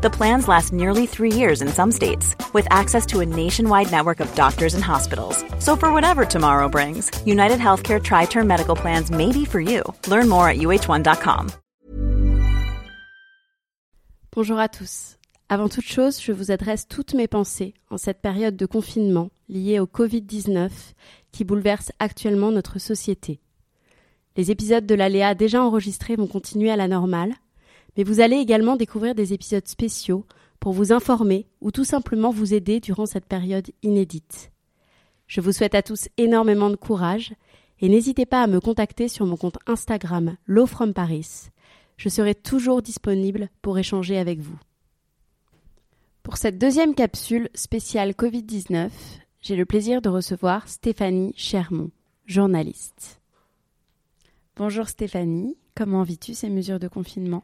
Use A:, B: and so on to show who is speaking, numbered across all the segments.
A: The plans last nearly three years in some states, with access to a nationwide network of doctors and hospitals. So for whatever tomorrow brings, United Healthcare Tri Term Medical Plans may be for you. Learn more at uh1.com.
B: Bonjour à tous. Avant toute chose, je vous adresse toutes mes pensées en cette période de confinement liée au Covid-19 qui bouleverse actuellement notre société. Les épisodes de l'Aléa déjà enregistrés vont continuer à la normale, mais vous allez également découvrir des épisodes spéciaux pour vous informer ou tout simplement vous aider durant cette période inédite. Je vous souhaite à tous énormément de courage et n'hésitez pas à me contacter sur mon compte Instagram Low Paris. Je serai toujours disponible pour échanger avec vous. Pour cette deuxième capsule spéciale Covid-19, j'ai le plaisir de recevoir Stéphanie Chermont, journaliste. Bonjour Stéphanie, comment vis-tu ces mesures de confinement?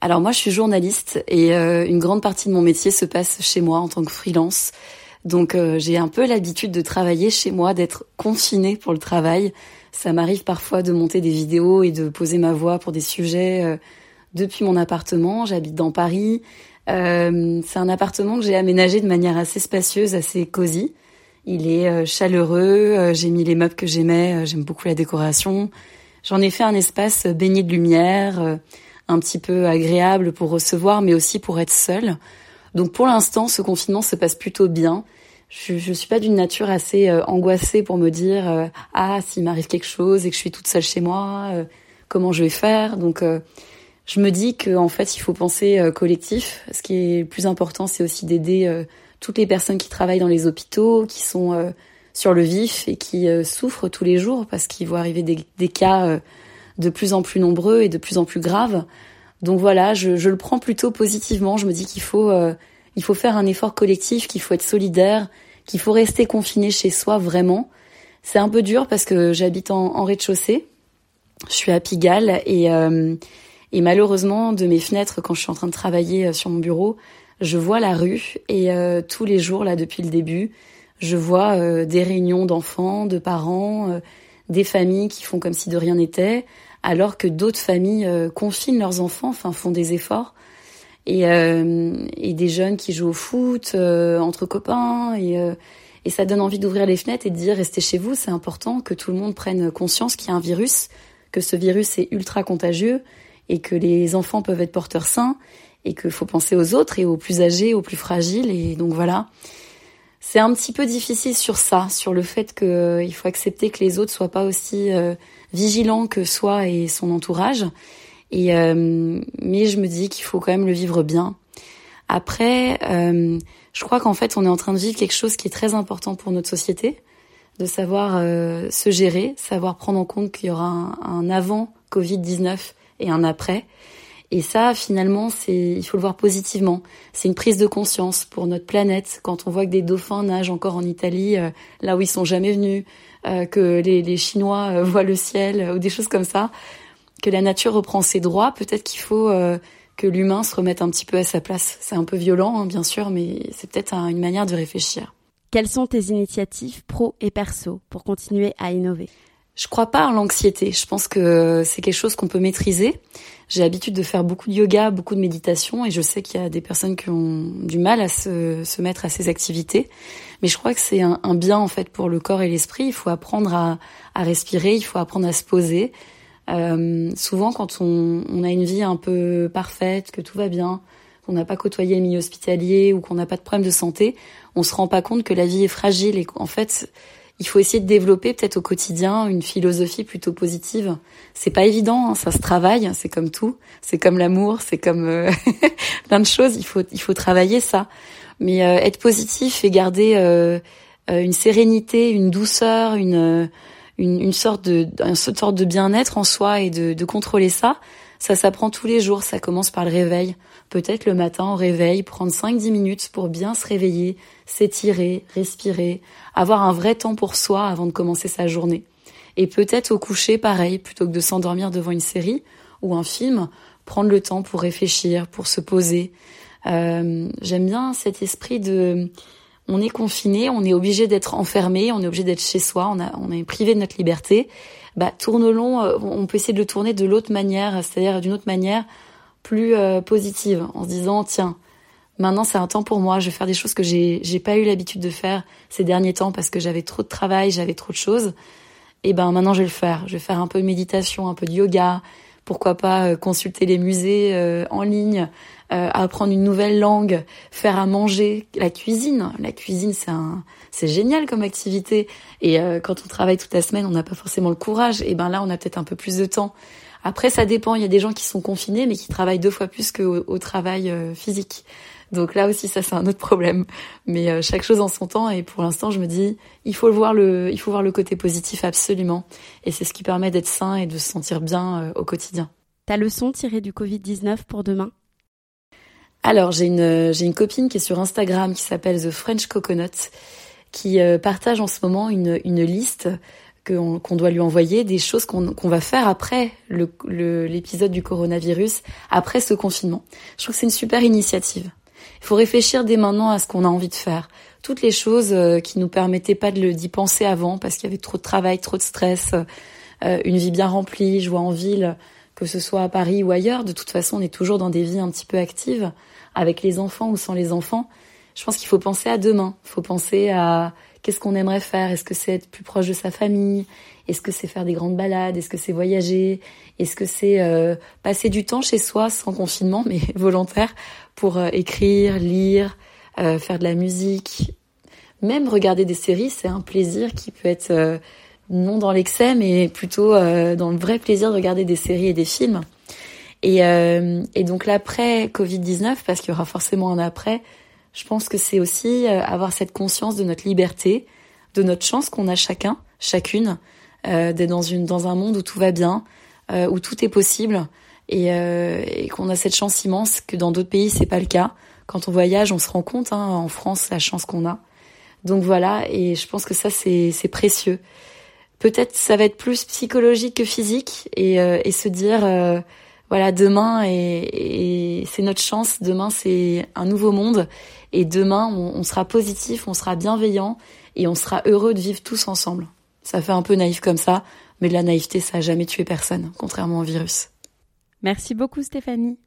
C: Alors moi je suis journaliste et euh, une grande partie de mon métier se passe chez moi en tant que freelance. Donc euh, j'ai un peu l'habitude de travailler chez moi, d'être confinée pour le travail. Ça m'arrive parfois de monter des vidéos et de poser ma voix pour des sujets euh, depuis mon appartement. J'habite dans Paris. Euh, c'est un appartement que j'ai aménagé de manière assez spacieuse, assez cosy. Il est euh, chaleureux, euh, j'ai mis les meubles que j'aimais, j'aime beaucoup la décoration. J'en ai fait un espace baigné de lumière, un petit peu agréable pour recevoir, mais aussi pour être seul. Donc pour l'instant, ce confinement se passe plutôt bien. Je, je suis pas d'une nature assez angoissée pour me dire ah s'il m'arrive quelque chose et que je suis toute seule chez moi, comment je vais faire? Donc je me dis qu'en fait, il faut penser euh, collectif. Ce qui est le plus important, c'est aussi d'aider euh, toutes les personnes qui travaillent dans les hôpitaux, qui sont euh, sur le vif et qui souffrent tous les jours parce qu'il vont arriver des cas de plus en plus nombreux et de plus en plus graves. Donc voilà, je, je le prends plutôt positivement. Je me dis qu'il faut, il faut faire un effort collectif, qu'il faut être solidaire, qu'il faut rester confiné chez soi vraiment. C'est un peu dur parce que j'habite en, en rez-de-chaussée. Je suis à Pigalle et et malheureusement, de mes fenêtres, quand je suis en train de travailler euh, sur mon bureau, je vois la rue et euh, tous les jours, là, depuis le début, je vois euh, des réunions d'enfants, de parents, des familles qui font comme si de rien n'était, alors que d'autres familles confinent leurs enfants, enfin font des efforts. Et, et des jeunes qui jouent au foot entre copains et, et ça donne envie d'ouvrir les fenêtres et de dire restez chez vous, c'est important que tout le monde prenne conscience qu'il y a un virus, que ce virus est ultra contagieux et que les enfants peuvent être porteurs sains et qu'il faut penser aux autres et aux plus âgés, aux plus fragiles. Et donc voilà, c'est un petit peu difficile sur ça, sur le fait qu'il euh, faut accepter que les autres soient pas aussi euh, vigilants que soi et son entourage. Et euh, mais je me dis qu'il faut quand même le vivre bien. Après, je crois qu'en fait, on est en train de vivre quelque chose qui est très important pour notre société, de savoir se gérer, savoir prendre en compte qu'il y aura un, avant Covid-19 et un après. Et ça, finalement, c'est, il faut le voir positivement. C'est une prise de conscience pour notre planète. Quand on voit que des dauphins nagent encore en Italie, euh, là où ils sont jamais venus, euh, que les, les Chinois euh, voient le ciel ou des choses comme ça, que la nature reprend ses droits, peut-être qu'il faut que l'humain se remette un petit peu à sa place. C'est un peu violent, hein, bien sûr, mais c'est peut-être une manière de réfléchir.
B: Quelles sont tes initiatives pro et perso pour continuer à innover?
C: Je crois pas en l'anxiété. Je pense que c'est quelque chose qu'on peut maîtriser. J'ai l'habitude de faire beaucoup de yoga, beaucoup de méditation, et je sais qu'il y a des personnes qui ont du mal à se, se mettre à ces activités. Mais je crois que c'est un, un, bien en fait pour le corps et l'esprit. Il faut apprendre à, à, respirer, il faut apprendre à se poser. Euh, souvent, quand on, on, a une vie un peu parfaite, que tout va bien, qu'on n'a pas côtoyé le milieu hospitalier ou qu'on n'a pas de problème de santé, on se rend pas compte que la vie est fragile et qu'en fait il faut essayer de développer peut-être au quotidien une philosophie plutôt positive. C'est pas évident, hein, ça se travaille, c'est comme tout, c'est comme l'amour, c'est comme euh, plein de choses. Il faut il faut travailler ça, mais euh, être positif et garder euh, une sérénité, une douceur, une une, une sorte de une sorte de bien-être en soi et de, de contrôler ça. Ça s'apprend tous les jours, ça commence par le réveil. Peut-être le matin au réveil, prendre 5-10 minutes pour bien se réveiller, s'étirer, respirer, avoir un vrai temps pour soi avant de commencer sa journée. Et peut-être au coucher, pareil, plutôt que de s'endormir devant une série, ou un film, prendre le temps pour réfléchir, pour se poser. Euh, J'aime bien cet esprit de on est confiné, on est obligé d'être enfermé, on est obligé d'être chez soi, on, a, on est privé de notre liberté. Bah, tourne-long, euh, on peut essayer de le tourner de l'autre manière, c'est-à-dire d'une autre manière plus euh, positive, en se disant tiens, maintenant c'est un temps pour moi, je vais faire des choses que j'ai j'ai pas eu l'habitude de faire ces derniers temps parce que j'avais trop de travail, j'avais trop de choses. Et ben maintenant je vais le faire, je vais faire un peu de méditation, un peu de yoga, pourquoi pas euh, consulter les musées en ligne, euh, apprendre une nouvelle langue, faire à manger, la cuisine. La cuisine, c'est un, c'est génial comme activité. Et euh, quand on travaille toute la semaine, on n'a pas forcément le courage. Et ben là, on a peut-être un peu plus de temps. Après, ça dépend. Il y a des gens qui sont confinés, mais qui travaillent deux fois plus qu'au au travail euh, physique. Donc là aussi, ça c'est un autre problème. Mais chaque chose en son temps. Et pour l'instant, je me dis, il faut voir le, il faut voir le côté positif absolument. Et c'est ce qui permet d'être sain et de se sentir bien au quotidien.
B: Ta leçon tirée du Covid 19 pour demain?
C: Alors, j'ai une, j'ai une copine qui est sur Instagram qui s'appelle The French Coconut, qui euh, partage en ce moment une, une liste qu'on doit lui envoyer des choses qu'on va faire après l'épisode le, du coronavirus, après ce confinement. Je trouve que c'est une super initiative. Il faut réfléchir dès maintenant à ce qu'on a envie de faire. Toutes les choses euh, qui nous permettaient pas de d'y penser avant parce qu'il y avait trop de travail, trop de stress, euh, une vie bien remplie, je vois en ville, que ce soit à Paris ou ailleurs. De toute façon, on est toujours dans des vies un petit peu actives avec les enfants ou sans les enfants, je pense qu'il faut penser à demain. Il faut penser à qu'est-ce qu'on aimerait faire? Est-ce que c'est être plus proche de sa famille? Est-ce que c'est faire des grandes balades? Est-ce que c'est voyager? Est-ce que c'est euh, passer du temps chez soi sans confinement, mais volontaire, pour euh, écrire, lire, euh, faire de la musique? Même regarder des séries, c'est un plaisir qui peut être non dans l'excès, mais plutôt dans le vrai plaisir de regarder des séries et des films. Et, et donc l'après Covid-19, parce qu'il y aura forcément un après, je pense que c'est aussi euh, avoir cette conscience de notre liberté, de notre chance qu'on a chacun, chacune, euh, d'être dans, une, dans un monde où tout va bien, euh, où tout est possible, et, euh, et qu'on a cette chance immense que dans d'autres pays c'est pas le cas. Quand on voyage, on se rend compte, hein, en France, la chance qu'on a. Donc voilà, et je pense que ça c'est précieux. Peut-être ça va être plus psychologique que physique, et, euh, et se dire voilà, demain et, c'est notre chance. Demain, c'est un nouveau monde. Et demain, on, sera positif, on sera bienveillant et on sera heureux de vivre tous ensemble. Ça fait un peu naïf comme ça, mais de la naïveté, ça a jamais tué personne, contrairement au virus.
B: Merci beaucoup, Stéphanie.